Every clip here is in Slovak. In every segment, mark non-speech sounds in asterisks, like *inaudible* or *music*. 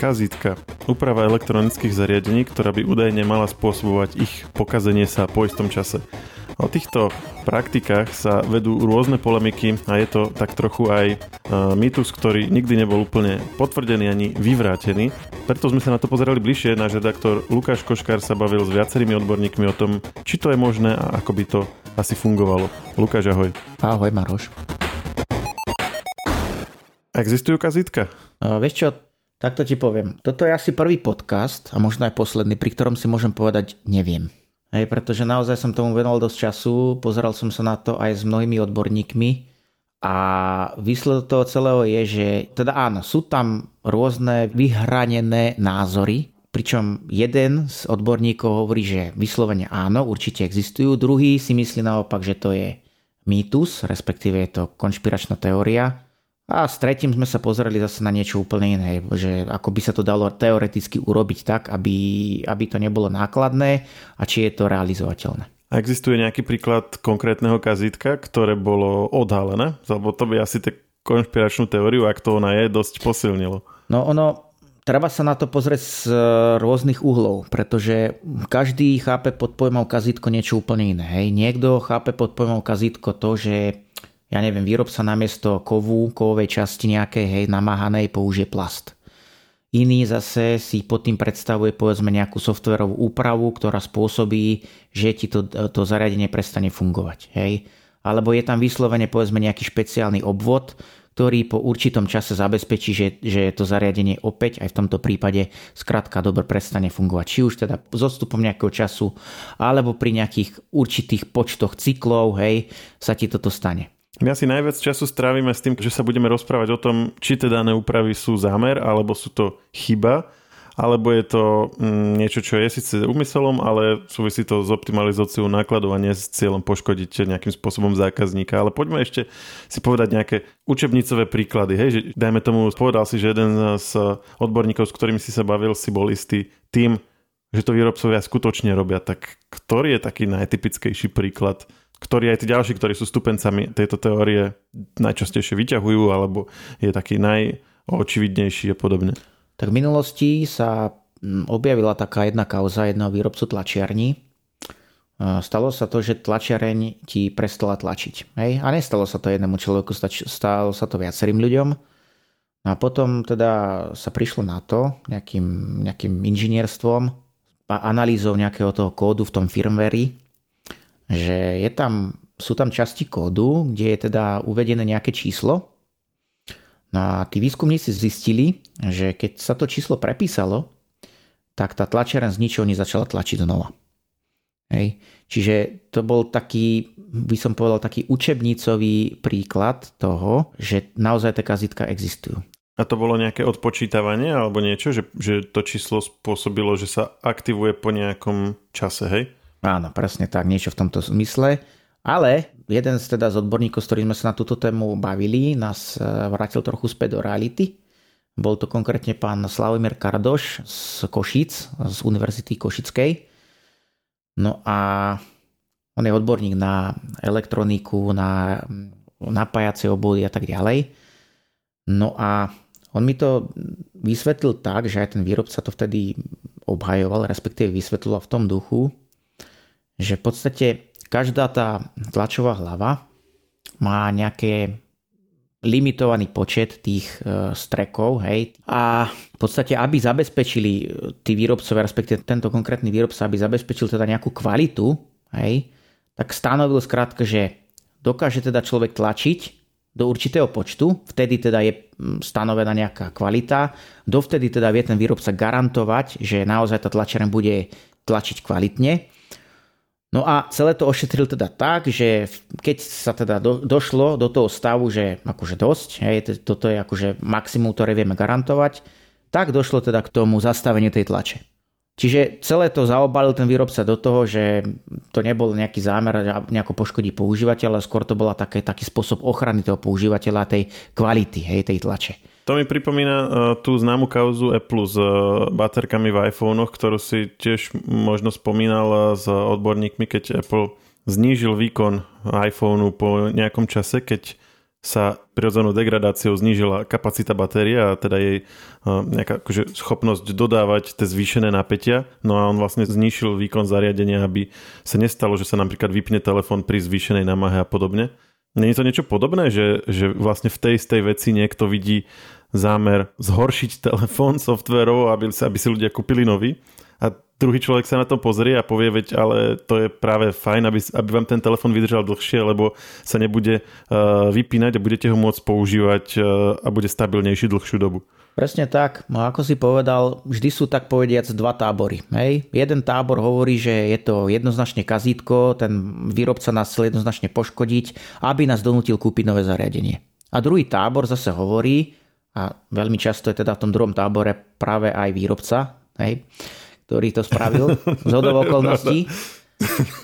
Kazítka. Úprava elektronických zariadení, ktorá by údajne mala spôsobovať ich pokazenie sa po istom čase. O týchto praktikách sa vedú rôzne polemiky a je to tak trochu aj e, mýtus, ktorý nikdy nebol úplne potvrdený ani vyvrátený. Preto sme sa na to pozerali bližšie. Náš redaktor Lukáš Koškár sa bavil s viacerými odborníkmi o tom, či to je možné a ako by to asi fungovalo. Lukáš, ahoj. Ahoj, Maroš. Existujú kazitka? Uh, vieš čo, takto ti poviem. Toto je asi prvý podcast a možno aj posledný, pri ktorom si môžem povedať neviem. Hej, pretože naozaj som tomu venoval dosť času, pozeral som sa na to aj s mnohými odborníkmi a výsledok toho celého je, že teda áno, sú tam rôzne vyhranené názory, pričom jeden z odborníkov hovorí, že vyslovene áno, určite existujú, druhý si myslí naopak, že to je mýtus, respektíve je to konšpiračná teória a s tretím sme sa pozreli zase na niečo úplne iné, že ako by sa to dalo teoreticky urobiť tak, aby, aby to nebolo nákladné a či je to realizovateľné. A existuje nejaký príklad konkrétneho kazítka, ktoré bolo odhalené? Lebo to by asi tak konšpiračnú teóriu, ak to ona je, dosť posilnilo. No ono, treba sa na to pozrieť z rôznych uhlov, pretože každý chápe pod pojmom kazítko niečo úplne iné. Hej. Niekto chápe pod pojmom kazítko to, že ja neviem, výrobca namiesto kovu, kovovej časti nejakej, hej, namáhanej použije plast. Iný zase si pod tým predstavuje povedzme nejakú softverovú úpravu, ktorá spôsobí, že ti to, to zariadenie prestane fungovať. Hej. Alebo je tam vyslovene povedzme nejaký špeciálny obvod, ktorý po určitom čase zabezpečí, že, že to zariadenie opäť aj v tomto prípade skrátka dobre prestane fungovať. Či už teda s odstupom nejakého času, alebo pri nejakých určitých počtoch cyklov, hej, sa ti toto stane. My asi najviac času strávime s tým, že sa budeme rozprávať o tom, či teda dané úpravy sú zámer, alebo sú to chyba, alebo je to mm, niečo, čo je síce úmyselom, ale súvisí to s optimalizáciou nákladov a nie s cieľom poškodiť nejakým spôsobom zákazníka. Ale poďme ešte si povedať nejaké učebnicové príklady. Hej, že dajme tomu, povedal si, že jeden z odborníkov, s ktorými si sa bavil, si bol istý tým, že to výrobcovia skutočne robia. Tak ktorý je taký najtypickejší príklad ktorí aj tí ďalší, ktorí sú stupencami tejto teórie najčastejšie vyťahujú, alebo je taký najočividnejší a podobne. Tak v minulosti sa mm, objavila taká jedna kauza jedného výrobcu tlačiarní. Stalo sa to, že tlačiareň ti prestala tlačiť. Hej? A nestalo sa to jednému človeku, stalo sa to viacerým ľuďom. A potom teda sa prišlo na to nejakým, nejakým inžinierstvom a analýzou nejakého toho kódu v tom firmware, že je tam, sú tam časti kódu, kde je teda uvedené nejaké číslo. No a tí výskumníci zistili, že keď sa to číslo prepísalo, tak tá tlačiareň z ničoho nezačala tlačiť znova. Hej. Čiže to bol taký, by som povedal, taký učebnicový príklad toho, že naozaj tie kazitka existujú. A to bolo nejaké odpočítavanie alebo niečo, že, že to číslo spôsobilo, že sa aktivuje po nejakom čase, hej? Áno, presne tak, niečo v tomto zmysle. Ale jeden z teda z odborníkov, s ktorým sme sa na túto tému bavili, nás e, vrátil trochu späť do reality. Bol to konkrétne pán Slavomír Kardoš z Košic, z Univerzity Košickej. No a on je odborník na elektroniku, na napájacie obvody a tak ďalej. No a on mi to vysvetlil tak, že aj ten výrobca to vtedy obhajoval, respektíve vysvetlil v tom duchu, že v podstate každá tá tlačová hlava má nejaké limitovaný počet tých e, strekov, hej. A v podstate, aby zabezpečili e, tí výrobcovia, respektíve tento konkrétny výrobca, aby zabezpečil teda nejakú kvalitu, hej, tak stanovil skrátka, že dokáže teda človek tlačiť do určitého počtu, vtedy teda je stanovená nejaká kvalita, dovtedy teda vie ten výrobca garantovať, že naozaj tá tlačiareň bude tlačiť kvalitne No a celé to ošetril teda tak, že keď sa teda do, došlo do toho stavu, že akože dosť, hej, toto je akože maximum, ktoré vieme garantovať, tak došlo teda k tomu zastaveniu tej tlače. Čiže celé to zaobalil ten výrobca do toho, že to nebol nejaký zámer nejako poškodiť používateľa, skôr to bola také, taký spôsob ochrany toho používateľa, tej kvality, hej, tej tlače. To mi pripomína uh, tú známu kauzu Apple s uh, baterkami v iPhone, ktorú si tiež možno spomínal uh, s odborníkmi, keď Apple znížil výkon iPhoneu po nejakom čase, keď sa prirodzenou degradáciou znížila kapacita batérie a teda jej nejaká akože schopnosť dodávať tie zvýšené napätia. No a on vlastne znišil výkon zariadenia, aby sa nestalo, že sa napríklad vypne telefón pri zvýšenej námahe a podobne. Není to niečo podobné, že, že vlastne v tej istej veci niekto vidí zámer zhoršiť telefón *laughs* softverov, aby, aby si ľudia kúpili nový? A druhý človek sa na to pozrie a povie, veď ale to je práve fajn, aby, aby vám ten telefon vydržal dlhšie, lebo sa nebude uh, vypínať a budete ho môcť používať uh, a bude stabilnejší dlhšiu dobu. Presne tak. No ako si povedal, vždy sú tak povediac dva tábory. Hej? Jeden tábor hovorí, že je to jednoznačne kazítko, ten výrobca nás chcel jednoznačne poškodiť, aby nás donútil kúpiť nové zariadenie. A druhý tábor zase hovorí, a veľmi často je teda v tom druhom tábore práve aj výrobca, hej, ktorý to spravil z hodov *laughs* okolností.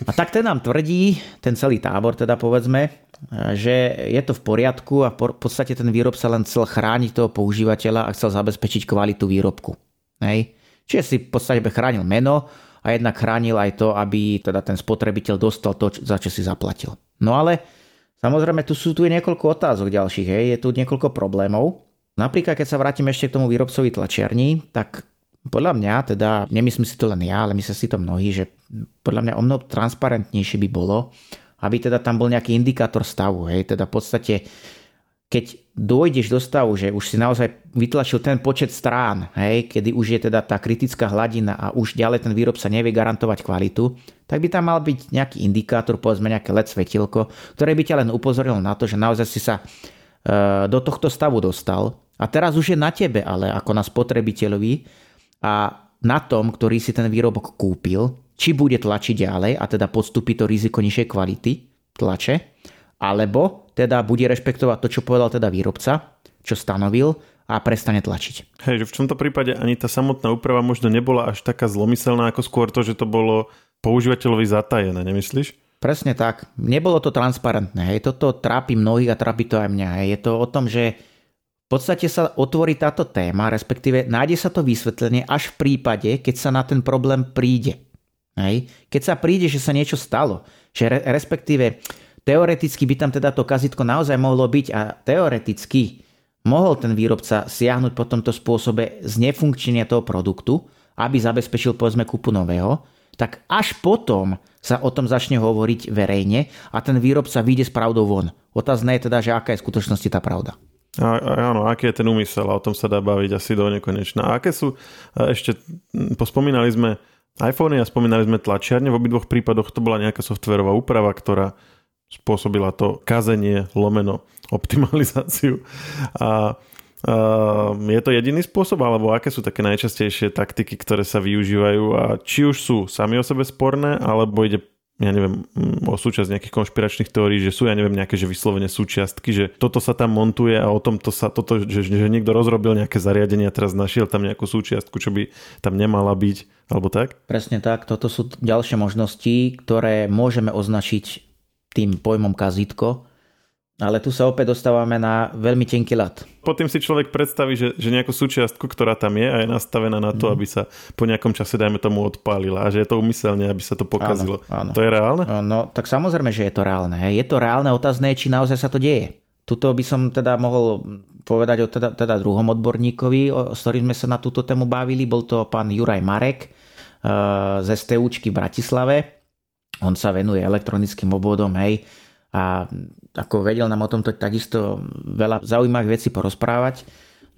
A tak ten nám tvrdí, ten celý tábor teda povedzme, že je to v poriadku a v podstate ten výrobca len chcel chrániť toho používateľa a chcel zabezpečiť kvalitu výrobku. Hej. Čiže si v podstate chránil meno a jednak chránil aj to, aby teda ten spotrebiteľ dostal to, za čo si zaplatil. No ale samozrejme tu sú tu niekoľko otázok ďalších, hej. je tu niekoľko problémov. Napríklad, keď sa vrátim ešte k tomu výrobcovi tlačiarní, tak podľa mňa, teda nemyslím si to len ja, ale myslím si to mnohí, že podľa mňa o mnoho transparentnejšie by bolo, aby teda tam bol nejaký indikátor stavu. Hej, teda v podstate keď dojdeš do stavu, že už si naozaj vytlačil ten počet strán, hej, kedy už je teda tá kritická hladina a už ďalej ten výrobca nevie garantovať kvalitu, tak by tam mal byť nejaký indikátor, povedzme nejaké LED svetilko, ktoré by ťa len upozorilo na to, že naozaj si sa e, do tohto stavu dostal a teraz už je na tebe, ale ako na spotrebiteľovi, a na tom, ktorý si ten výrobok kúpil, či bude tlačiť ďalej a teda podstúpi to riziko nižšej kvality tlače, alebo teda bude rešpektovať to, čo povedal teda výrobca, čo stanovil a prestane tlačiť. Hej, že v tomto prípade ani tá samotná úprava možno nebola až taká zlomyselná, ako skôr to, že to bolo používateľovi zatajené, nemyslíš? Presne tak. Nebolo to transparentné. Hej. Toto trápi mnohých a trápi to aj mňa. Hej. Je to o tom, že v podstate sa otvorí táto téma, respektíve nájde sa to vysvetlenie až v prípade, keď sa na ten problém príde. Hej? Keď sa príde, že sa niečo stalo, že re, respektíve teoreticky by tam teda to kazitko naozaj mohlo byť a teoreticky mohol ten výrobca siahnuť po tomto spôsobe z nefunkčenia toho produktu, aby zabezpečil povedzme kúpu nového, tak až potom sa o tom začne hovoriť verejne a ten výrobca vyjde s pravdou von. Otázne je teda, že aká je v skutočnosti tá pravda. A, áno, aký je ten úmysel a o tom sa dá baviť asi do nekonečna. A aké sú, ešte pospomínali sme iPhony a spomínali sme tlačiarne, v obidvoch prípadoch to bola nejaká softverová úprava, ktorá spôsobila to kazenie, lomeno, *laughs* optimalizáciu. A je to jediný spôsob, alebo aké sú také najčastejšie taktiky, ktoré sa využívajú a či už sú sami o sebe sporné, alebo ide ja neviem, mm, o súčasť nejakých konšpiračných teórií, že sú, ja neviem, nejaké že vyslovene súčiastky, že toto sa tam montuje a o tomto sa, toto, že, že niekto rozrobil nejaké zariadenie a teraz našiel tam nejakú súčiastku, čo by tam nemala byť, alebo tak? Presne tak, toto sú ďalšie možnosti, ktoré môžeme označiť tým pojmom kazítko, ale tu sa opäť dostávame na veľmi tenký lat. Potom si človek predstaví, že, že nejakú súčiastku, ktorá tam je a je nastavená na to, mm. aby sa po nejakom čase, dajme tomu, odpálila a že je to umyselne, aby sa to pokazilo. Áno, áno. To je reálne? No, tak samozrejme, že je to reálne. Je to reálne, otázne či naozaj sa to deje. Tuto by som teda mohol povedať o teda, teda druhom odborníkovi, o, s ktorým sme sa na túto tému bavili. Bol to pán Juraj Marek uh, z STUčky v Bratislave. On sa venuje elektronickým obvodom, hej, a ako vedel nám o tomto takisto veľa zaujímavých vecí porozprávať.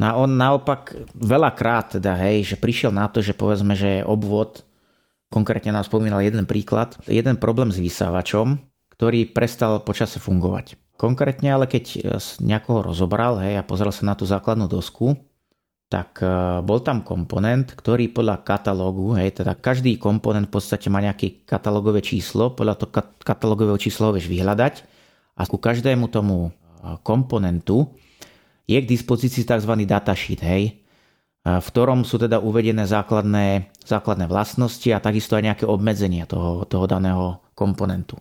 No a on naopak veľakrát teda, hej, že prišiel na to, že povedzme, že obvod, konkrétne nám spomínal jeden príklad, jeden problém s vysávačom, ktorý prestal počase fungovať. Konkrétne ale keď nejakoho rozobral hej, a pozrel sa na tú základnú dosku, tak e, bol tam komponent, ktorý podľa katalógu, hej, teda každý komponent v podstate má nejaké katalógové číslo, podľa toho katalógového čísla ho vieš vyhľadať a ku každému tomu komponentu je k dispozícii tzv. datasheet, hej, v ktorom sú teda uvedené základné, základné vlastnosti a takisto aj nejaké obmedzenia toho, toho daného komponentu.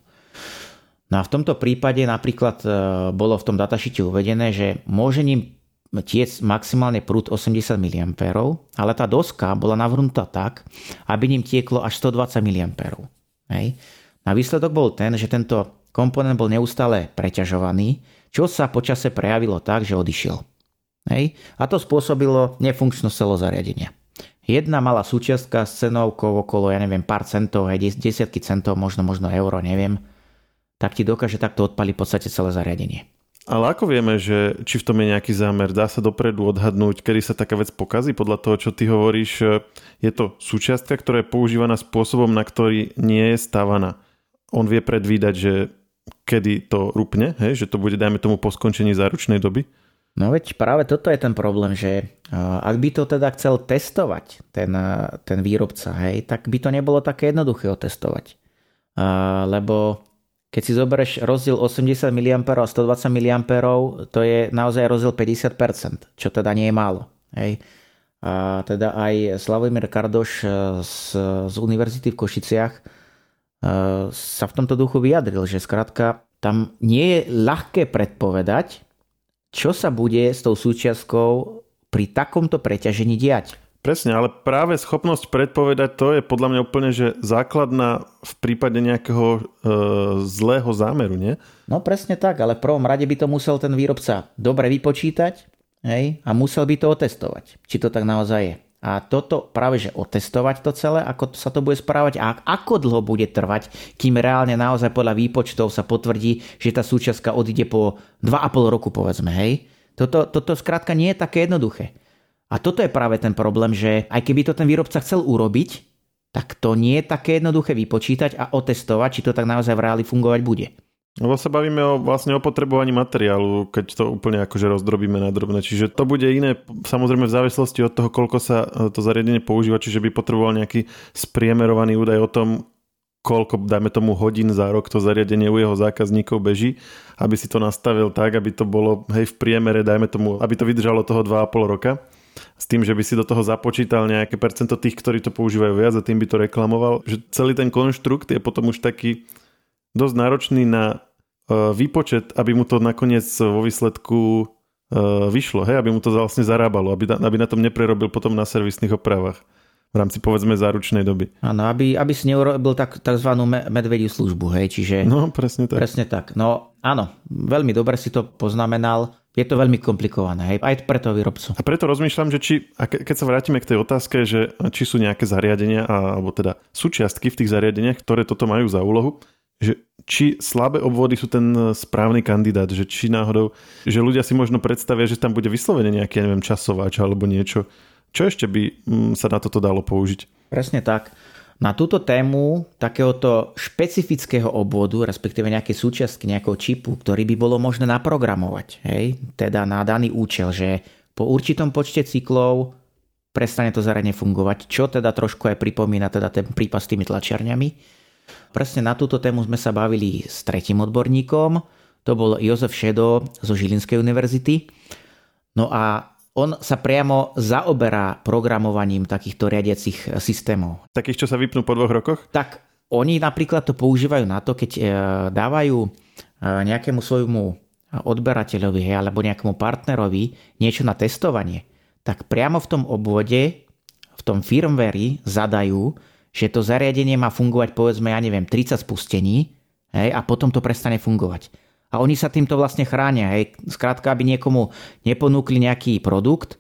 No a v tomto prípade napríklad e, bolo v tom datasheete uvedené, že môže ním tiec maximálne prúd 80 mA, ale tá doska bola navrhnutá tak, aby ním tieklo až 120 mA. Hej. Na výsledok bol ten, že tento komponent bol neustále preťažovaný, čo sa počase prejavilo tak, že odišiel. Hej? A to spôsobilo nefunkčnosť celého zariadenia. Jedna malá súčiastka s cenovkou okolo, ja neviem, pár centov, aj desiatky centov, možno, možno euro, neviem, tak ti dokáže takto odpaliť v podstate celé zariadenie. Ale ako vieme, že či v tom je nejaký zámer? Dá sa dopredu odhadnúť, kedy sa taká vec pokazí? Podľa toho, čo ty hovoríš, je to súčiastka, ktorá je používaná spôsobom, na ktorý nie je stávaná. On vie predvídať, že kedy to rupne, hej? že to bude, dajme tomu, po skončení záručnej doby? No veď práve toto je ten problém, že ak by to teda chcel testovať ten, ten výrobca, hej, tak by to nebolo také jednoduché otestovať. Lebo keď si zoberieš rozdiel 80 mA a 120 mA, to je naozaj rozdiel 50%, čo teda nie je málo. Hej. A teda aj Slavomír Kardoš e, z, z Univerzity v Košiciach e, sa v tomto duchu vyjadril, že skrátka tam nie je ľahké predpovedať, čo sa bude s tou súčiastkou pri takomto preťažení diať. Presne, ale práve schopnosť predpovedať to je podľa mňa úplne, že základná v prípade nejakého e, zlého zámeru, nie? No presne tak, ale v prvom rade by to musel ten výrobca dobre vypočítať hej, a musel by to otestovať, či to tak naozaj je. A toto práve, že otestovať to celé, ako sa to bude správať a ako dlho bude trvať, kým reálne naozaj podľa výpočtov sa potvrdí, že tá súčiastka odíde po 2,5 roku, povedzme, hej. Toto, toto skrátka nie je také jednoduché. A toto je práve ten problém, že aj keby to ten výrobca chcel urobiť, tak to nie je také jednoduché vypočítať a otestovať, či to tak naozaj v reáli fungovať bude. Lebo sa bavíme o vlastne o potrebovaní materiálu, keď to úplne akože rozdrobíme na drobné. Čiže to bude iné, samozrejme v závislosti od toho, koľko sa to zariadenie používa, čiže by potreboval nejaký spriemerovaný údaj o tom, koľko, dajme tomu, hodín za rok to zariadenie u jeho zákazníkov beží, aby si to nastavil tak, aby to bolo, hej, v priemere, dajme tomu, aby to vydržalo toho 2,5 roka s tým, že by si do toho započítal nejaké percento tých, ktorí to používajú viac a tým by to reklamoval, že celý ten konštrukt je potom už taký dosť náročný na uh, výpočet, aby mu to nakoniec vo výsledku uh, vyšlo, hej, aby mu to vlastne zarábalo, aby, aby na tom neprerobil potom na servisných opravách v rámci povedzme záručnej doby. Áno, aby, aby si neurobil tak, tzv. medvediu službu, hej, čiže... No, presne tak. Presne tak. No, áno, veľmi dobre si to poznamenal je to veľmi komplikované, hej, aj pre toho výrobcu. A preto rozmýšľam, že či, a keď sa vrátime k tej otázke, že či sú nejaké zariadenia, alebo teda súčiastky v tých zariadeniach, ktoré toto majú za úlohu, že či slabé obvody sú ten správny kandidát, že či náhodou, že ľudia si možno predstavia, že tam bude vyslovene nejaký, neviem, časovač alebo niečo. Čo ešte by mm, sa na toto dalo použiť? Presne tak. Na túto tému takéhoto špecifického obvodu, respektíve nejaké súčiastky nejakého čipu, ktorý by bolo možné naprogramovať, hej, teda na daný účel, že po určitom počte cyklov prestane to zariadenie fungovať, čo teda trošku aj pripomína teda ten prípad s tými tlačiarňami. Presne na túto tému sme sa bavili s tretím odborníkom, to bol Jozef Šedo zo Žilinskej univerzity. No a on sa priamo zaoberá programovaním takýchto riadiacich systémov. Takých, čo sa vypnú po dvoch rokoch? Tak oni napríklad to používajú na to, keď e, dávajú e, nejakému svojmu odberateľovi alebo nejakému partnerovi niečo na testovanie, tak priamo v tom obvode, v tom firmware zadajú, že to zariadenie má fungovať povedzme, ja neviem, 30 spustení hej, a potom to prestane fungovať. A oni sa týmto vlastne chránia. Hej. Skrátka, aby niekomu neponúkli nejaký produkt,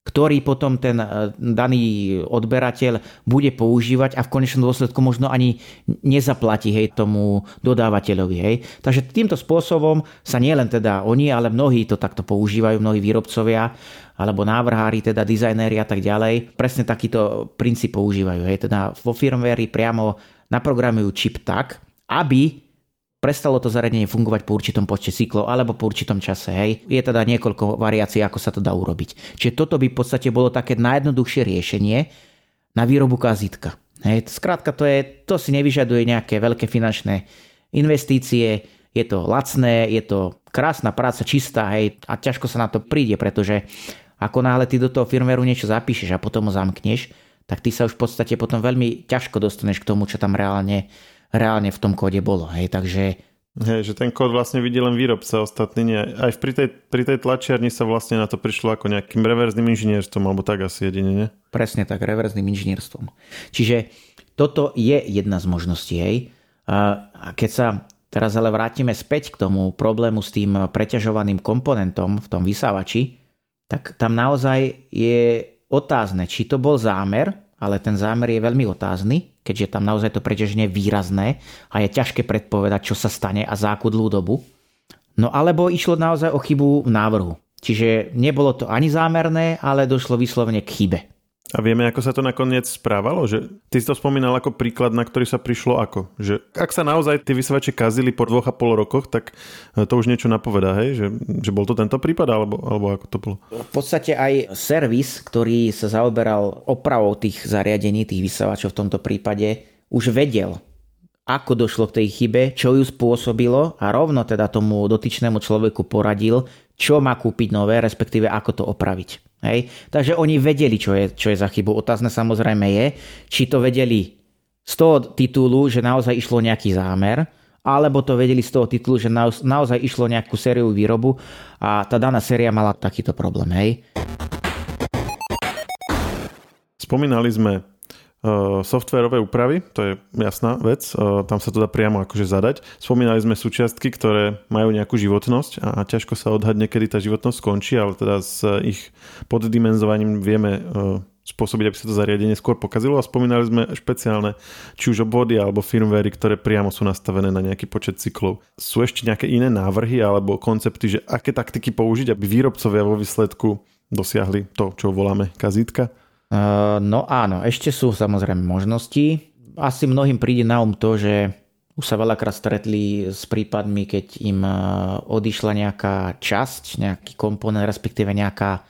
ktorý potom ten e, daný odberateľ bude používať a v konečnom dôsledku možno ani nezaplatí hej, tomu dodávateľovi. Hej. Takže týmto spôsobom sa nielen teda oni, ale mnohí to takto používajú, mnohí výrobcovia alebo návrhári, teda dizajnéri a tak ďalej, presne takýto princíp používajú. Hej. Teda vo firmware priamo naprogramujú čip tak, aby prestalo to zariadenie fungovať po určitom počte cyklov alebo po určitom čase. Hej. Je teda niekoľko variácií, ako sa to dá urobiť. Čiže toto by v podstate bolo také najjednoduchšie riešenie na výrobu kazitka. Hej. Skrátka, to, je, to si nevyžaduje nejaké veľké finančné investície, je to lacné, je to krásna práca, čistá hej, a ťažko sa na to príde, pretože ako náhle ty do toho firmwareu niečo zapíšeš a potom ho zamkneš, tak ty sa už v podstate potom veľmi ťažko dostaneš k tomu, čo tam reálne reálne v tom kóde bolo. Hej, takže Hej, že ten kód vlastne vidí len výrobca, ostatný nie. Aj pri tej, pri tej tlačiarni sa vlastne na to prišlo ako nejakým reverzným inžinierstvom, alebo tak asi jedine, nie? Presne tak, reverzným inžinierstvom. Čiže toto je jedna z možností, hej. A keď sa teraz ale vrátime späť k tomu problému s tým preťažovaným komponentom v tom vysávači, tak tam naozaj je otázne, či to bol zámer, ale ten zámer je veľmi otázny, keďže tam naozaj to preťaženie je výrazné a je ťažké predpovedať, čo sa stane a za akú dlhú dobu. No alebo išlo naozaj o chybu v návrhu. Čiže nebolo to ani zámerné, ale došlo vyslovene k chybe. A vieme, ako sa to nakoniec správalo? Že ty si to spomínal ako príklad, na ktorý sa prišlo ako? Že ak sa naozaj tie vysavače kazili po dvoch a pol rokoch, tak e, to už niečo napovedá, hej? Že, že bol to tento prípad, alebo, alebo ako to bolo? V podstate aj servis, ktorý sa zaoberal opravou tých zariadení, tých vysavačov v tomto prípade, už vedel, ako došlo k tej chybe, čo ju spôsobilo a rovno teda tomu dotyčnému človeku poradil, čo má kúpiť nové, respektíve ako to opraviť. Hej? Takže oni vedeli, čo je, čo je za chybu. Otázne samozrejme je, či to vedeli z toho titulu, že naozaj išlo nejaký zámer, alebo to vedeli z toho titulu, že naozaj išlo nejakú sériu výrobu a tá daná séria mala takýto problém. Hej? Spomínali sme Softverové úpravy, to je jasná vec, tam sa to dá priamo akože zadať. Spomínali sme súčiastky, ktoré majú nejakú životnosť a, ťažko sa odhadne, kedy tá životnosť skončí, ale teda s ich poddimenzovaním vieme uh, spôsobiť, aby sa to zariadenie skôr pokazilo a spomínali sme špeciálne či už obvody alebo firmwary, ktoré priamo sú nastavené na nejaký počet cyklov. Sú ešte nejaké iné návrhy alebo koncepty, že aké taktiky použiť, aby výrobcovia vo výsledku dosiahli to, čo voláme kazítka? Eh, no áno, ešte sú samozrejme možnosti. Asi mnohým príde na um to, že už sa veľakrát stretli s prípadmi, keď im eh, odišla nejaká časť, nejaký komponent, respektíve nejaká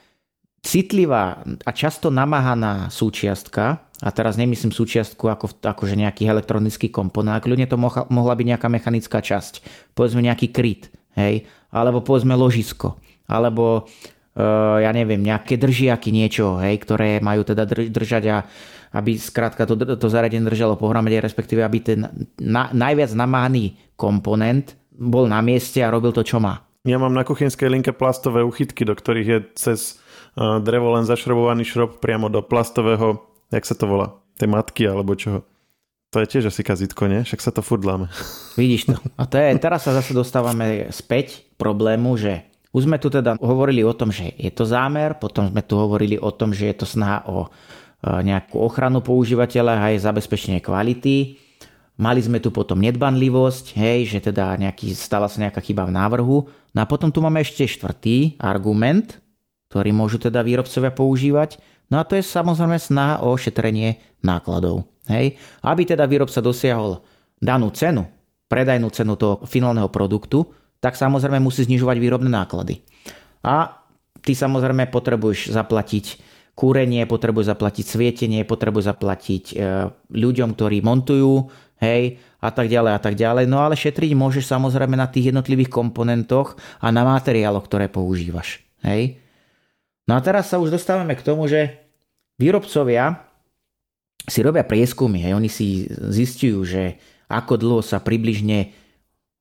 citlivá a často namáhaná súčiastka, a teraz nemyslím súčiastku ako, akože nejaký elektronický komponent, ľudne to mohla, mohla byť nejaká mechanická časť, povedzme nejaký kryt, hej, alebo povedzme ložisko, alebo ja neviem, nejaké držiaky, niečo, hej, ktoré majú teda držať a aby skrátka to, to zariadenie držalo pohromade, respektíve aby ten na, najviac namáhaný komponent bol na mieste a robil to, čo má. Ja mám na kuchynskej linke plastové uchytky, do ktorých je cez uh, drevo len zašrobovaný šrob priamo do plastového, jak sa to volá, tej matky alebo čoho. To je tiež asi kazitko, nie? Však sa to furdláme. Vidíš to. A to je, teraz sa zase dostávame späť problému, že už sme tu teda hovorili o tom, že je to zámer, potom sme tu hovorili o tom, že je to snaha o e, nejakú ochranu používateľa a aj zabezpečenie kvality. Mali sme tu potom nedbanlivosť, hej, že teda nejaký, stala sa nejaká chyba v návrhu. No a potom tu máme ešte štvrtý argument, ktorý môžu teda výrobcovia používať. No a to je samozrejme snaha o šetrenie nákladov. Hej. Aby teda výrobca dosiahol danú cenu, predajnú cenu toho finálneho produktu, tak samozrejme musí znižovať výrobné náklady. A ty samozrejme potrebuješ zaplatiť kúrenie, potrebuješ zaplatiť svietenie, potrebuješ zaplatiť e, ľuďom, ktorí montujú, hej, a tak ďalej a tak ďalej. No ale šetriť môžeš samozrejme na tých jednotlivých komponentoch a na materiáloch, ktoré používaš. Hej. No a teraz sa už dostávame k tomu, že výrobcovia si robia prieskumy, hej, oni si zistujú, že ako dlho sa približne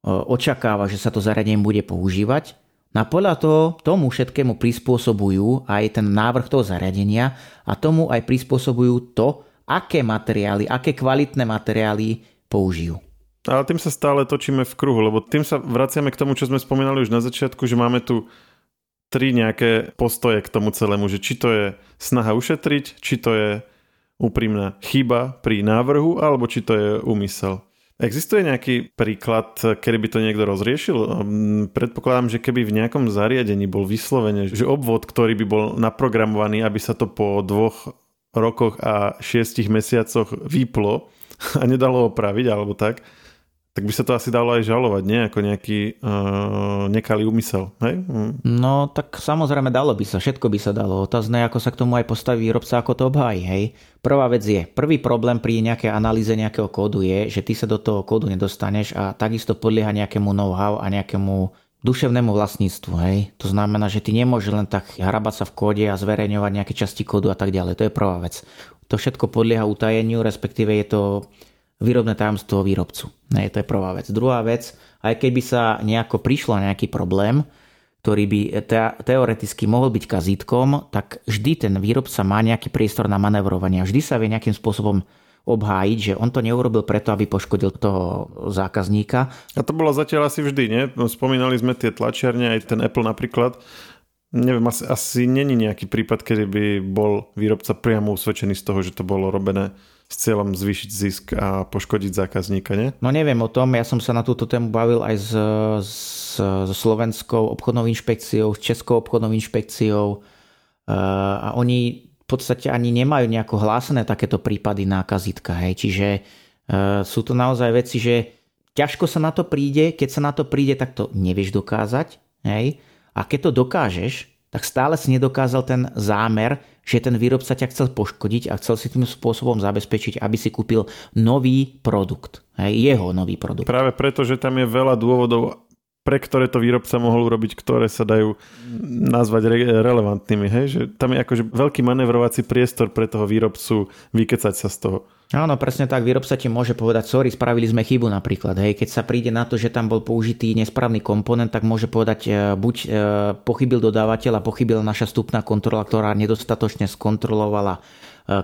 očakáva, že sa to zariadenie bude používať. No podľa toho, tomu všetkému prispôsobujú aj ten návrh toho zariadenia a tomu aj prispôsobujú to, aké materiály, aké kvalitné materiály použijú. Ale tým sa stále točíme v kruhu, lebo tým sa vraciame k tomu, čo sme spomínali už na začiatku, že máme tu tri nejaké postoje k tomu celému, že či to je snaha ušetriť, či to je úprimná chyba pri návrhu, alebo či to je úmysel. Existuje nejaký príklad, kedy by to niekto rozriešil? Ehm, predpokladám, že keby v nejakom zariadení bol vyslovene, že obvod, ktorý by bol naprogramovaný, aby sa to po dvoch rokoch a šiestich mesiacoch vyplo *laughs* a nedalo opraviť, alebo tak, tak by sa to asi dalo aj žalovať, nie? Ako nejaký uh, nekalý úmysel, hej? Mm. No, tak samozrejme dalo by sa, všetko by sa dalo. Otázne, ako sa k tomu aj postaví výrobca, ako to obhájí, hej? Prvá vec je, prvý problém pri nejakej analýze nejakého kódu je, že ty sa do toho kódu nedostaneš a takisto podlieha nejakému know-how a nejakému duševnému vlastníctvu, hej? To znamená, že ty nemôžeš len tak hrabať sa v kóde a zverejňovať nejaké časti kódu a tak ďalej. To je prvá vec. To všetko podlieha utajeniu, respektíve je to výrobné tajomstvo výrobcu. Ne, to je prvá vec. Druhá vec, aj keby sa nejako prišlo na nejaký problém, ktorý by te- teoreticky mohol byť kazítkom, tak vždy ten výrobca má nejaký priestor na manevrovanie. Vždy sa vie nejakým spôsobom obhájiť, že on to neurobil preto, aby poškodil toho zákazníka. A to bolo zatiaľ asi vždy, nie? Spomínali sme tie tlačiarne, aj ten Apple napríklad. Neviem, asi, asi není nejaký prípad, kedy by bol výrobca priamo usvedčený z toho, že to bolo robené s cieľom zvýšiť zisk a poškodiť zákazníka, nie? No neviem o tom, ja som sa na túto tému bavil aj s, s, so Slovenskou obchodnou inšpekciou, s Českou obchodnou inšpekciou a oni podstate ani nemajú nejako hlásené takéto prípady nákazitka. Hej. Čiže e, sú to naozaj veci, že ťažko sa na to príde, keď sa na to príde, tak to nevieš dokázať. Hej. A keď to dokážeš, tak stále si nedokázal ten zámer, že ten výrobca ťa chcel poškodiť a chcel si tým spôsobom zabezpečiť, aby si kúpil nový produkt. Hej, jeho nový produkt. Práve preto, že tam je veľa dôvodov, pre ktoré to výrobca mohol urobiť, ktoré sa dajú nazvať re- relevantnými. Hej? Že tam je akože veľký manevrovací priestor pre toho výrobcu vykecať sa z toho. Áno, presne tak. Výrobca ti môže povedať, sorry, spravili sme chybu napríklad. Hej, keď sa príde na to, že tam bol použitý nesprávny komponent, tak môže povedať, e, buď e, pochybil dodávateľ a pochybila naša stupná kontrola, ktorá nedostatočne skontrolovala e,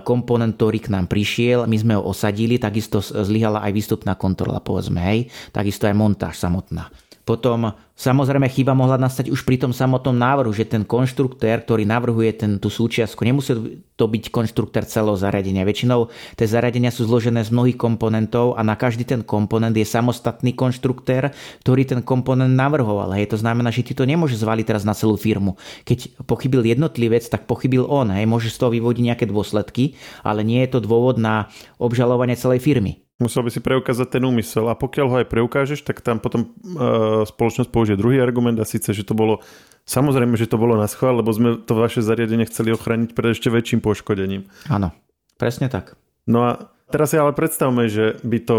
komponent, ktorý k nám prišiel, my sme ho osadili, takisto zlyhala aj výstupná kontrola, povedzme, hej, takisto aj montáž samotná. Potom samozrejme chyba mohla nastať už pri tom samotnom návrhu, že ten konštruktér, ktorý navrhuje ten, tú súčiastku, nemusí to byť konštruktér celého zariadenia. Väčšinou tie zariadenia sú zložené z mnohých komponentov a na každý ten komponent je samostatný konštruktér, ktorý ten komponent navrhoval. Hej, to znamená, že ty to nemôže zvaliť teraz na celú firmu. Keď pochybil jednotlivec, tak pochybil on. Hej, môže z toho vyvodiť nejaké dôsledky, ale nie je to dôvod na obžalovanie celej firmy. Musel by si preukázať ten úmysel a pokiaľ ho aj preukážeš, tak tam potom uh, spoločnosť použije druhý argument a síce, že to bolo samozrejme, že to bolo na schvál, lebo sme to vaše zariadenie chceli ochrániť pred ešte väčším poškodením. Áno, presne tak. No a teraz si ale predstavme, že by to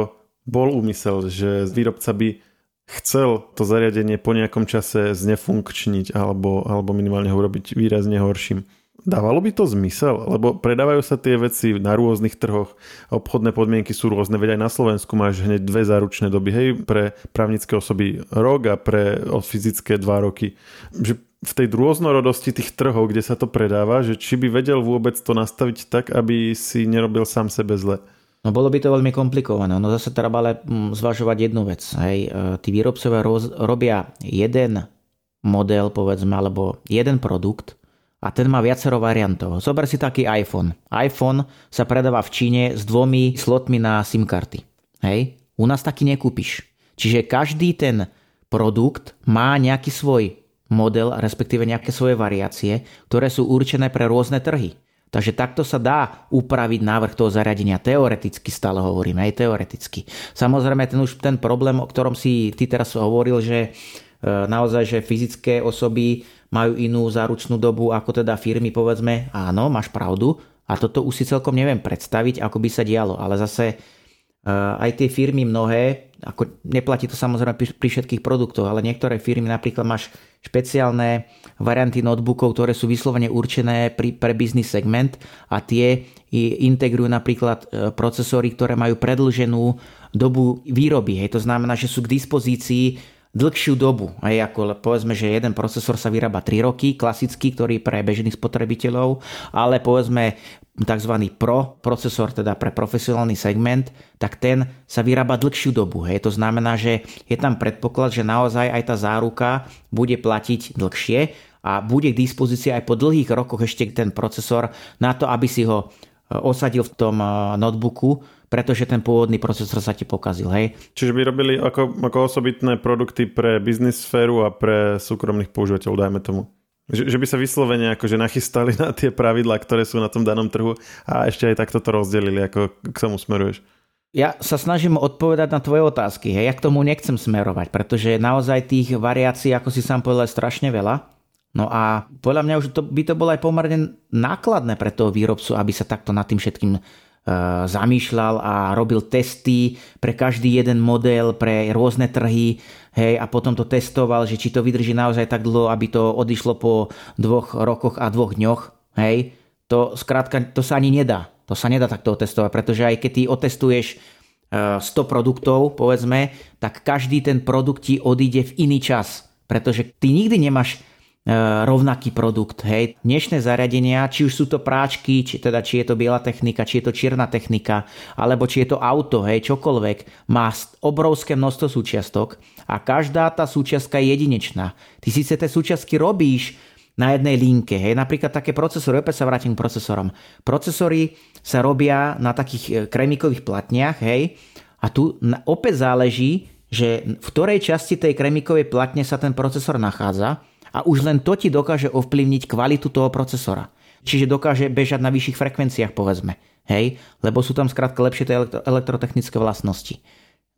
bol úmysel, že výrobca by chcel to zariadenie po nejakom čase znefunkčniť alebo, alebo minimálne ho urobiť výrazne horším. Dávalo by to zmysel? Lebo predávajú sa tie veci na rôznych trhoch, obchodné podmienky sú rôzne, veď aj na Slovensku máš hneď dve záručné doby, hej, pre právnické osoby rok a pre fyzické dva roky. Že v tej rôznorodosti tých trhov, kde sa to predáva, že či by vedel vôbec to nastaviť tak, aby si nerobil sám sebe zle. No bolo by to veľmi komplikované. No zase treba ale mm, zvažovať jednu vec. Hej. E, tí výrobcovia roz, robia jeden model, povedzme, alebo jeden produkt a ten má viacero variantov. Zober si taký iPhone. iPhone sa predáva v Číne s dvomi slotmi na SIM karty. Hej? U nás taký nekúpiš. Čiže každý ten produkt má nejaký svoj model, respektíve nejaké svoje variácie, ktoré sú určené pre rôzne trhy. Takže takto sa dá upraviť návrh toho zariadenia. Teoreticky stále hovoríme, aj teoreticky. Samozrejme, ten už ten problém, o ktorom si ty teraz hovoril, že e, naozaj, že fyzické osoby majú inú záručnú dobu ako teda firmy, povedzme, áno, máš pravdu, a toto už si celkom neviem predstaviť, ako by sa dialo, ale zase eh, aj tie firmy mnohé, ako neplatí to samozrejme pri všetkých produktoch, ale niektoré firmy napríklad máš špeciálne varianty notebookov, ktoré sú vyslovene určené pri, pre business segment a tie integrujú napríklad eh, procesory, ktoré majú predlženú dobu výroby. Hej. To znamená, že sú k dispozícii dlhšiu dobu. Aj ako povedzme, že jeden procesor sa vyrába 3 roky, klasický, ktorý pre bežných spotrebiteľov, ale povedzme tzv. pro procesor, teda pre profesionálny segment, tak ten sa vyrába dlhšiu dobu. Hej. To znamená, že je tam predpoklad, že naozaj aj tá záruka bude platiť dlhšie a bude k dispozícii aj po dlhých rokoch ešte ten procesor na to, aby si ho osadil v tom e, notebooku pretože ten pôvodný procesor sa ti pokazil, hej. Čiže by robili ako, ako osobitné produkty pre biznis sféru a pre súkromných používateľov, dajme tomu. Že, že by sa vyslovene akože nachystali na tie pravidlá, ktoré sú na tom danom trhu a ešte aj takto to rozdelili, ako k tomu smeruješ. Ja sa snažím odpovedať na tvoje otázky. Hej. Ja k tomu nechcem smerovať, pretože naozaj tých variácií, ako si sám povedal, je strašne veľa. No a podľa mňa už to, by to bolo aj pomerne nákladné pre toho výrobcu, aby sa takto nad tým všetkým E, zamýšľal a robil testy pre každý jeden model, pre rôzne trhy, hej, a potom to testoval, že či to vydrží naozaj tak dlho, aby to odišlo po dvoch rokoch a dvoch dňoch, hej. To skrátka, to sa ani nedá. To sa nedá takto otestovať, pretože aj keď ty otestuješ 100 e, produktov, povedzme, tak každý ten produkt ti odíde v iný čas. Pretože ty nikdy nemáš rovnaký produkt. Hej. Dnešné zariadenia, či už sú to práčky, či, teda, či je to biela technika, či je to čierna technika, alebo či je to auto, hej, čokoľvek, má obrovské množstvo súčiastok a každá tá súčiastka je jedinečná. Ty síce tie súčiastky robíš na jednej linke. Hej. Napríklad také procesory, opäť sa vrátim k procesorom. Procesory sa robia na takých e, kremikových platniach, hej, a tu opäť záleží, že v ktorej časti tej kremikovej platne sa ten procesor nachádza a už len to ti dokáže ovplyvniť kvalitu toho procesora. Čiže dokáže bežať na vyšších frekvenciách, povedzme. Hej? Lebo sú tam skrátka lepšie tie elektro- elektrotechnické vlastnosti.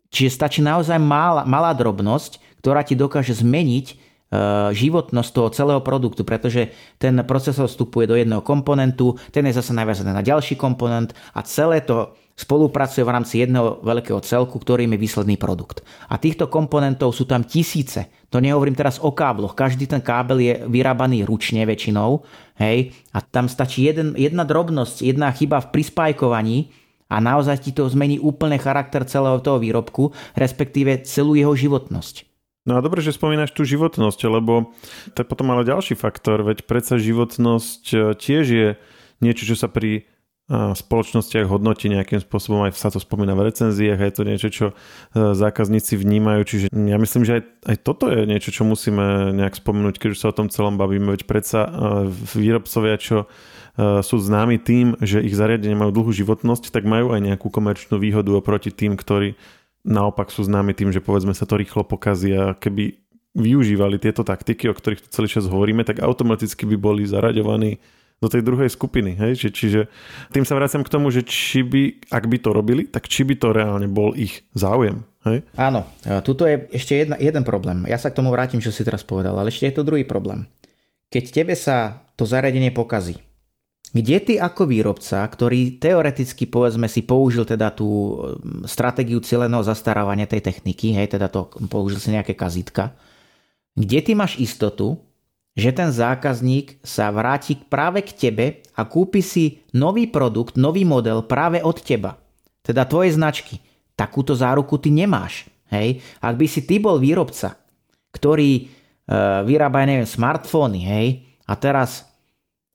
Čiže stačí naozaj malá, malá drobnosť, ktorá ti dokáže zmeniť Eh, životnosť toho celého produktu, pretože ten procesor vstupuje do jedného komponentu, ten je zase naviazaný na ďalší komponent a celé to spolupracuje v rámci jedného veľkého celku, ktorým je výsledný produkt. A týchto komponentov sú tam tisíce. To nehovorím teraz o kábloch. Každý ten kábel je vyrábaný ručne väčšinou. Hej? A tam stačí jeden, jedna drobnosť, jedna chyba v prispajkovaní a naozaj ti to zmení úplne charakter celého toho výrobku, respektíve celú jeho životnosť. No a dobre, že spomínaš tú životnosť, lebo to je potom ale ďalší faktor, veď predsa životnosť e, tiež je niečo, čo sa pri spoločnostiach hodnotí nejakým spôsobom, aj sa to spomína v recenziách, aj to niečo, čo e, zákazníci vnímajú, čiže ja myslím, že aj, aj toto je niečo, čo musíme nejak spomenúť, keď už sa o tom celom bavíme, veď predsa výrobcovia, čo sú známi tým, že ich zariadenia majú dlhú životnosť, tak majú aj nejakú komerčnú výhodu oproti tým, ktorí naopak sú známi tým, že povedzme sa to rýchlo pokazí. A keby využívali tieto taktiky, o ktorých tu celý čas hovoríme, tak automaticky by boli zaraďovaní do tej druhej skupiny. Hej? Či, čiže tým sa vraciam k tomu, že či by, ak by to robili, tak či by to reálne bol ich záujem. Hej? Áno, tuto je ešte jedna, jeden problém. Ja sa k tomu vrátim, čo si teraz povedal, ale ešte je to druhý problém. Keď tebe sa to zariadenie pokazí, kde ty ako výrobca, ktorý teoreticky povedzme si použil teda tú mm, stratégiu cieľeného zastarávania tej techniky, hej, teda to použil si nejaké kazitka, kde ty máš istotu, že ten zákazník sa vráti práve k tebe a kúpi si nový produkt, nový model práve od teba. Teda tvoje značky. Takúto záruku ty nemáš. Hej? Ak by si ty bol výrobca, ktorý e, vyrába, neviem, smartfóny, hej, a teraz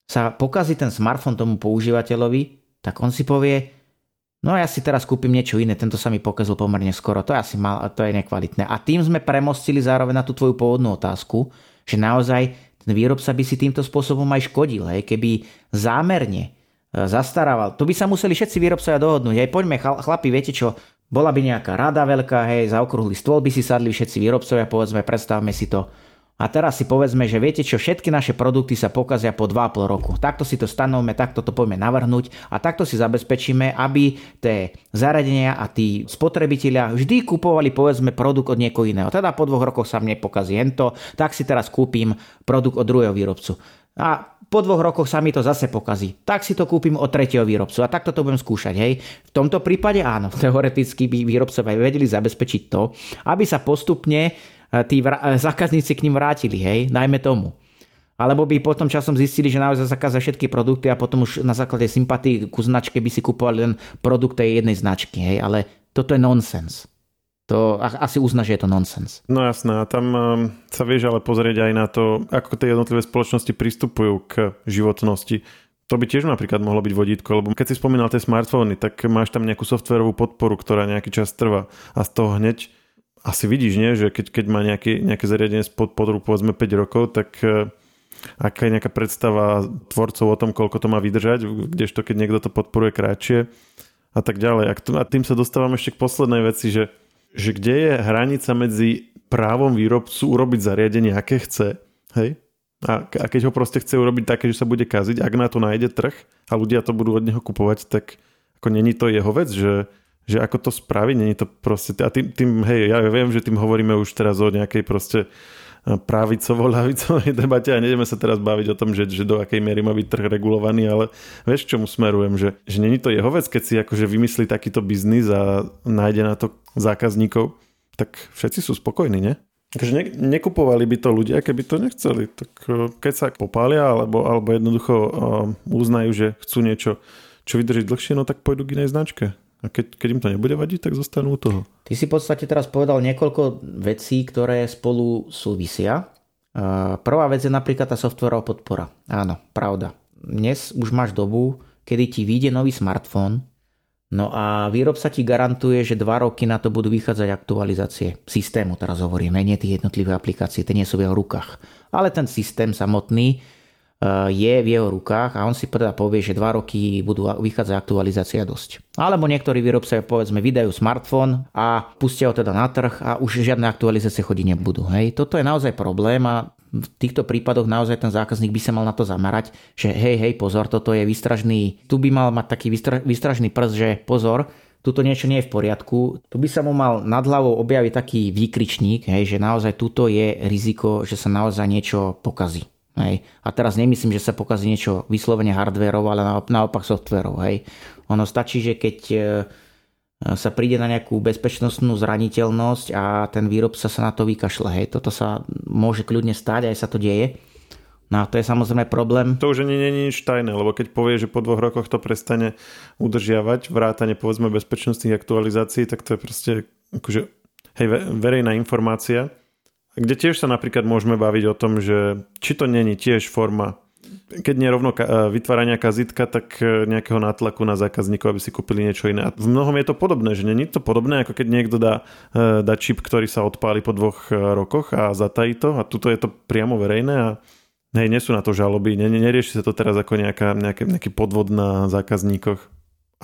sa pokazí ten smartfón tomu používateľovi, tak on si povie, no ja si teraz kúpim niečo iné, tento sa mi pokazil pomerne skoro, to je asi mal, to je nekvalitné. A tým sme premostili zároveň na tú tvoju pôvodnú otázku, že naozaj ten výrobca by si týmto spôsobom aj škodil, hej, keby zámerne e, zastarával. To by sa museli všetci výrobcovia dohodnúť. Hej, poďme chlapi, viete čo, bola by nejaká rada veľká, hej, za okrúhly stôl by si sadli všetci výrobcovia, povedzme, predstavme si to a teraz si povedzme, že viete čo, všetky naše produkty sa pokazia po 2,5 roku. Takto si to stanovme, takto to poďme navrhnúť a takto si zabezpečíme, aby tie zariadenia a tí spotrebitelia vždy kupovali povedzme produkt od niekoho iného. Teda po dvoch rokoch sa mne pokazí hento, tak si teraz kúpim produkt od druhého výrobcu. A po dvoch rokoch sa mi to zase pokazí. Tak si to kúpim od tretieho výrobcu a takto to budem skúšať. Hej. V tomto prípade áno, *laughs* teoreticky by výrobcovia vedeli zabezpečiť to, aby sa postupne tí vr- zákazníci k ním vrátili, hej, najmä tomu. Alebo by potom časom zistili, že naozaj zakázali všetky produkty a potom už na základe sympatii ku značke by si kupovali len produkt tej jednej značky, hej, ale toto je nonsens. To asi uzná, že je to nonsens. No jasné, a tam um, sa vieš ale pozrieť aj na to, ako tie jednotlivé spoločnosti pristupujú k životnosti. To by tiež napríklad mohlo byť vodítko, lebo keď si spomínal tie smartfóny, tak máš tam nejakú softverovú podporu, ktorá nejaký čas trvá a z toho hneď asi vidíš, nie? že keď, keď má nejaké, nejaké zariadenie spod podru povedzme 5 rokov, tak e, aká je nejaká predstava tvorcov o tom, koľko to má vydržať, kdežto keď niekto to podporuje kratšie a tak ďalej. A tým sa dostávam ešte k poslednej veci, že, že kde je hranica medzi právom výrobcu urobiť zariadenie, aké chce, hej? A, a keď ho proste chce urobiť také, že sa bude kaziť, ak na to nájde trh a ľudia to budú od neho kupovať, tak ako není to jeho vec, že že ako to spraviť, není to proste, a tým, tým, hej, ja viem, že tým hovoríme už teraz o nejakej proste pravicovo-lavicovej *laughs* debate a nejdeme sa teraz baviť o tom, že, že do akej miery má byť trh regulovaný, ale vieš, čomu smerujem, že, že není to jeho vec, keď si akože vymyslí takýto biznis a nájde na to zákazníkov, tak všetci sú spokojní, ne? Takže ne, nekupovali by to ľudia, keby to nechceli. Tak keď sa popália alebo, alebo jednoducho uznajú, že chcú niečo, čo vydrží dlhšie, no tak pôjdu k inej značke. A keď, keď im to nebude vadiť, tak zostanú u toho. Ty si v podstate teraz povedal niekoľko vecí, ktoré spolu súvisia. Prvá vec je napríklad tá softwarová podpora. Áno, pravda. Dnes už máš dobu, kedy ti vyjde nový smartfón, no a výrobca ti garantuje, že dva roky na to budú vychádzať aktualizácie systému, teraz hovoríme, nie tých jednotlivých aplikácií, tie nie sú v jeho rukách. Ale ten systém samotný je v jeho rukách a on si teda povie, že dva roky budú vychádzať aktualizácia dosť. Alebo niektorí výrobcovia povedzme vydajú smartfón a pustia ho teda na trh a už žiadne aktualizácie chodí nebudú. Hej. Toto je naozaj problém a v týchto prípadoch naozaj ten zákazník by sa mal na to zamerať, že hej, hej, pozor, toto je výstražný, tu by mal mať taký výstra, výstražný prst, že pozor, tuto niečo nie je v poriadku, tu by sa mu mal nad hlavou objaviť taký výkričník, hej, že naozaj tuto je riziko, že sa naozaj niečo pokazí. Hej. A teraz nemyslím, že sa pokazí niečo vyslovene hardwareov, ale naopak softwareov. Hej. Ono stačí, že keď e, sa príde na nejakú bezpečnostnú zraniteľnosť a ten výrobca sa na to vykašle. Hej. Toto sa môže kľudne stať, aj sa to deje. No a to je samozrejme problém. To už nie je nič tajné, lebo keď povie, že po dvoch rokoch to prestane udržiavať, vrátane povedzme bezpečnostných aktualizácií, tak to je proste akože, hej, verejná informácia kde tiež sa napríklad môžeme baviť o tom, že či to není tiež forma keď nie rovno vytvárania kazitka, tak e, nejakého nátlaku na zákazníkov, aby si kúpili niečo iné. A v mnohom je to podobné, že není to podobné, ako keď niekto dá, e, dá čip, ktorý sa odpáli po dvoch rokoch a zatají to a tuto je to priamo verejné a hej, nie sú na to žaloby, nerieši sa to teraz ako nejaká, nejaký, nejaký podvod na zákazníkoch.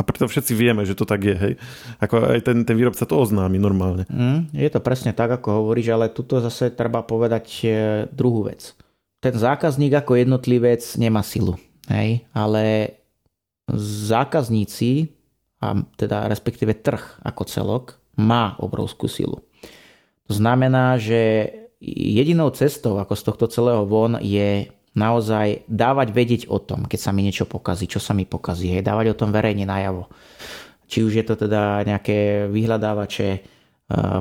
A preto všetci vieme, že to tak je, hej. Ako aj ten, ten výrobca to oznámi normálne. Mm, je to presne tak, ako hovoríš, ale tuto zase treba povedať e, druhú vec. Ten zákazník ako jednotlivec nemá silu, hej, ale zákazníci, a teda respektíve trh ako celok, má obrovskú silu. To znamená, že jedinou cestou ako z tohto celého von je naozaj dávať vedieť o tom, keď sa mi niečo pokazí, čo sa mi pokazí, hej, dávať o tom verejne najavo. Či už je to teda nejaké vyhľadávače e,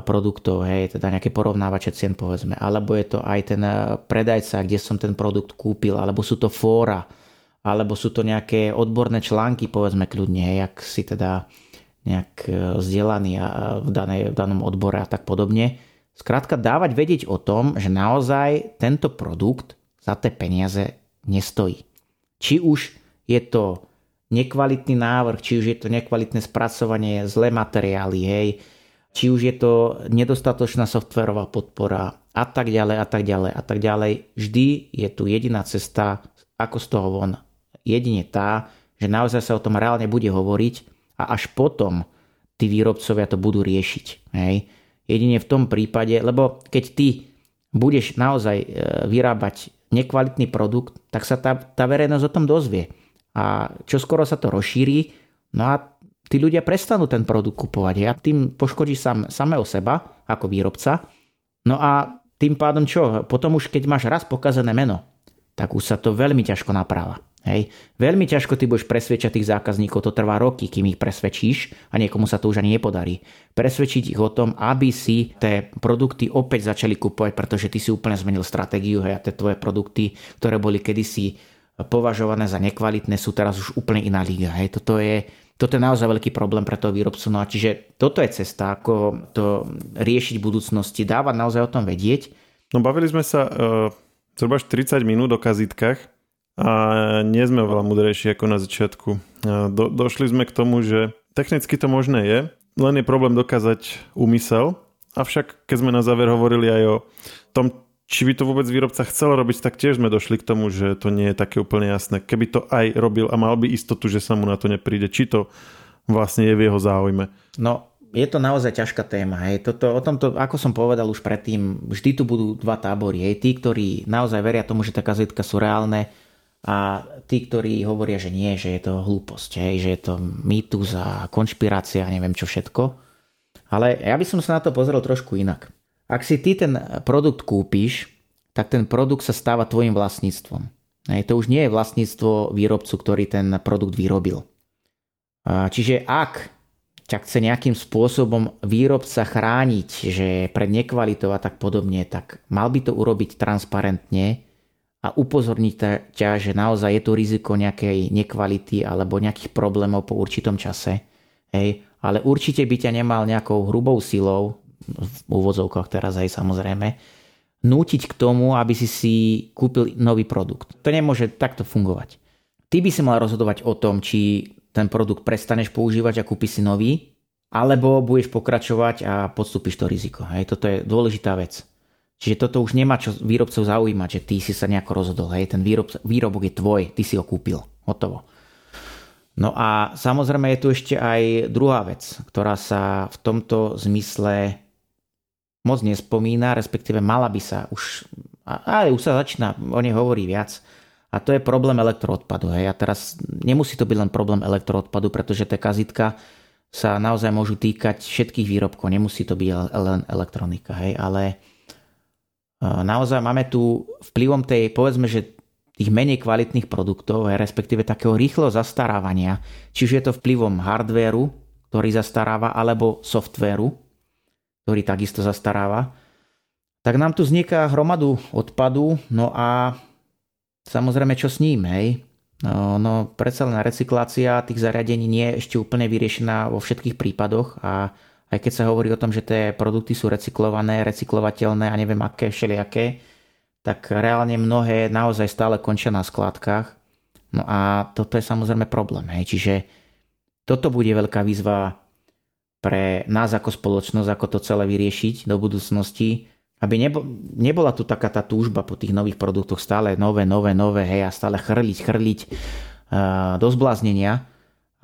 produktov, hej, teda nejaké porovnávače cien povedzme, alebo je to aj ten e, predajca, kde som ten produkt kúpil, alebo sú to fóra, alebo sú to nejaké odborné články, povedzme kľudne, hej, ak si teda nejak e, vzdelaný v, danej, v danom odbore a tak podobne. Skrátka dávať vedieť o tom, že naozaj tento produkt za tie peniaze nestojí. Či už je to nekvalitný návrh, či už je to nekvalitné spracovanie, zlé materiály, hej, či už je to nedostatočná softverová podpora a tak ďalej a tak ďalej a tak ďalej. Vždy je tu jediná cesta, ako z toho von. Jedine tá, že naozaj sa o tom reálne bude hovoriť a až potom tí výrobcovia to budú riešiť. Hej. Jedine v tom prípade, lebo keď ty budeš naozaj e, vyrábať nekvalitný produkt, tak sa tá, tá verejnosť o tom dozvie. A čo skoro sa to rozšíri, no a tí ľudia prestanú ten produkt kupovať. A tým poškodí sam, samého seba ako výrobca. No a tým pádom čo? Potom už keď máš raz pokazené meno, tak už sa to veľmi ťažko napráva. Hej. Veľmi ťažko ty budeš presvedčať tých zákazníkov, to trvá roky, kým ich presvedčíš a niekomu sa to už ani nepodarí. Presvedčiť ich o tom, aby si tie produkty opäť začali kupovať, pretože ty si úplne zmenil stratégiu hej, a tie tvoje produkty, ktoré boli kedysi považované za nekvalitné, sú teraz už úplne iná liga. Hej. Toto je, toto je naozaj veľký problém pre toho výrobcu. No a čiže toto je cesta, ako to riešiť v budúcnosti, dávať naozaj o tom vedieť. No bavili sme sa uh, zhruba 40 minút o kazitkách a nie sme oveľa mudrejší ako na začiatku. Do, došli sme k tomu, že technicky to možné je, len je problém dokázať úmysel, avšak keď sme na záver hovorili aj o tom, či by to vôbec výrobca chcel robiť, tak tiež sme došli k tomu, že to nie je také úplne jasné. Keby to aj robil a mal by istotu, že sa mu na to nepríde, či to vlastne je v jeho záujme. No, je to naozaj ťažká téma. Hej. Toto, o tomto, ako som povedal už predtým, vždy tu budú dva tábory. Hej. Tí, ktorí naozaj veria tomu, že tá kazetka sú reálne, a tí, ktorí hovoria, že nie, že je to hlúposť, hej, že je to mýtus a konšpirácia a neviem čo všetko. Ale ja by som sa na to pozrel trošku inak. Ak si ty ten produkt kúpiš, tak ten produkt sa stáva tvojim vlastníctvom. Hej, to už nie je vlastníctvo výrobcu, ktorý ten produkt vyrobil. Čiže ak ťa chce nejakým spôsobom výrobca chrániť, že pred nekvalitou a tak podobne, tak mal by to urobiť transparentne, a upozorniť ťa, že naozaj je tu riziko nejakej nekvality alebo nejakých problémov po určitom čase. Hej. Ale určite by ťa nemal nejakou hrubou silou, v úvodzovkách teraz aj samozrejme, nútiť k tomu, aby si si kúpil nový produkt. To nemôže takto fungovať. Ty by si mal rozhodovať o tom, či ten produkt prestaneš používať a kúpiš si nový, alebo budeš pokračovať a podstúpiš to riziko. Hej, toto je dôležitá vec. Čiže toto už nemá čo výrobcov zaujímať, že ty si sa nejako rozhodol. Hej, ten výrob, výrobok je tvoj, ty si ho kúpil. Hotovo. No a samozrejme je tu ešte aj druhá vec, ktorá sa v tomto zmysle moc nespomína, respektíve mala by sa už, ale už sa začína o nej hovorí viac. A to je problém elektroodpadu. Hej. A teraz nemusí to byť len problém elektroodpadu, pretože tá kazitka sa naozaj môžu týkať všetkých výrobkov, nemusí to byť len elektronika, hej, ale naozaj máme tu vplyvom tej, povedzme, že tých menej kvalitných produktov, respektíve takého rýchleho zastarávania, či už je to vplyvom hardvéru, ktorý zastaráva, alebo softvéru, ktorý takisto zastaráva, tak nám tu vzniká hromadu odpadu, no a samozrejme čo s ním, hej? No, no predsa len recyklácia tých zariadení nie je ešte úplne vyriešená vo všetkých prípadoch a aj keď sa hovorí o tom, že tie produkty sú recyklované, recyklovateľné a neviem aké, všelijaké, tak reálne mnohé naozaj stále končia na skládkach. No a toto je samozrejme problém. Hej. Čiže toto bude veľká výzva pre nás ako spoločnosť, ako to celé vyriešiť do budúcnosti, aby nebo, nebola tu taká tá túžba po tých nových produktoch stále nové, nové, nové, hej, a stále chrliť, chrliť uh, do zbláznenia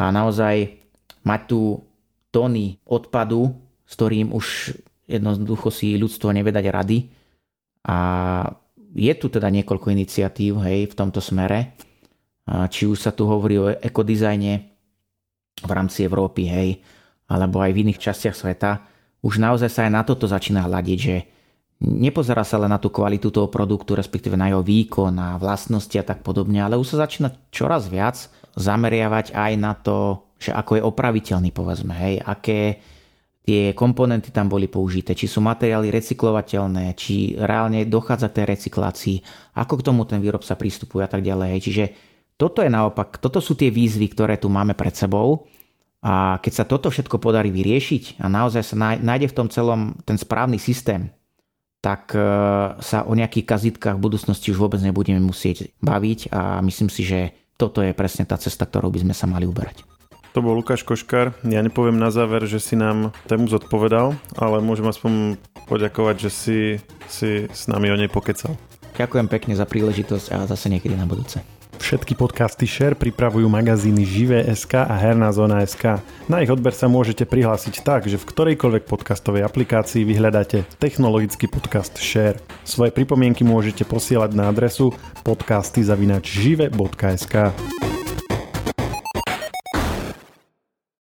a naozaj mať tu tóny odpadu, s ktorým už jednoducho si ľudstvo nevie dať rady. A je tu teda niekoľko iniciatív hej, v tomto smere. Či už sa tu hovorí o ekodizajne v rámci Európy, hej, alebo aj v iných častiach sveta. Už naozaj sa aj na toto začína hľadiť, že nepozerá sa len na tú kvalitu toho produktu, respektíve na jeho výkon, na vlastnosti a tak podobne, ale už sa začína čoraz viac zameriavať aj na to, že ako je opraviteľný, povedzme, hej, aké tie komponenty tam boli použité, či sú materiály recyklovateľné, či reálne dochádza k tej recyklácii, ako k tomu ten výrobca prístupuje a tak ďalej. Hej. Čiže toto je naopak, toto sú tie výzvy, ktoré tu máme pred sebou a keď sa toto všetko podarí vyriešiť a naozaj sa nájde v tom celom ten správny systém, tak e, sa o nejakých kazitkách v budúcnosti už vôbec nebudeme musieť baviť a myslím si, že toto je presne tá cesta, ktorou by sme sa mali uberať. To bol Lukáš Koškár. Ja nepoviem na záver, že si nám tému zodpovedal, ale môžem aspoň poďakovať, že si, si s nami o nej pokecal. Ďakujem pekne za príležitosť a zase niekedy na budúce. Všetky podcasty Share pripravujú magazíny Živé.sk a Herná zóna.sk. Na ich odber sa môžete prihlásiť tak, že v ktorejkoľvek podcastovej aplikácii vyhľadáte technologický podcast Share. Svoje pripomienky môžete posielať na adresu podcasty.žive.sk.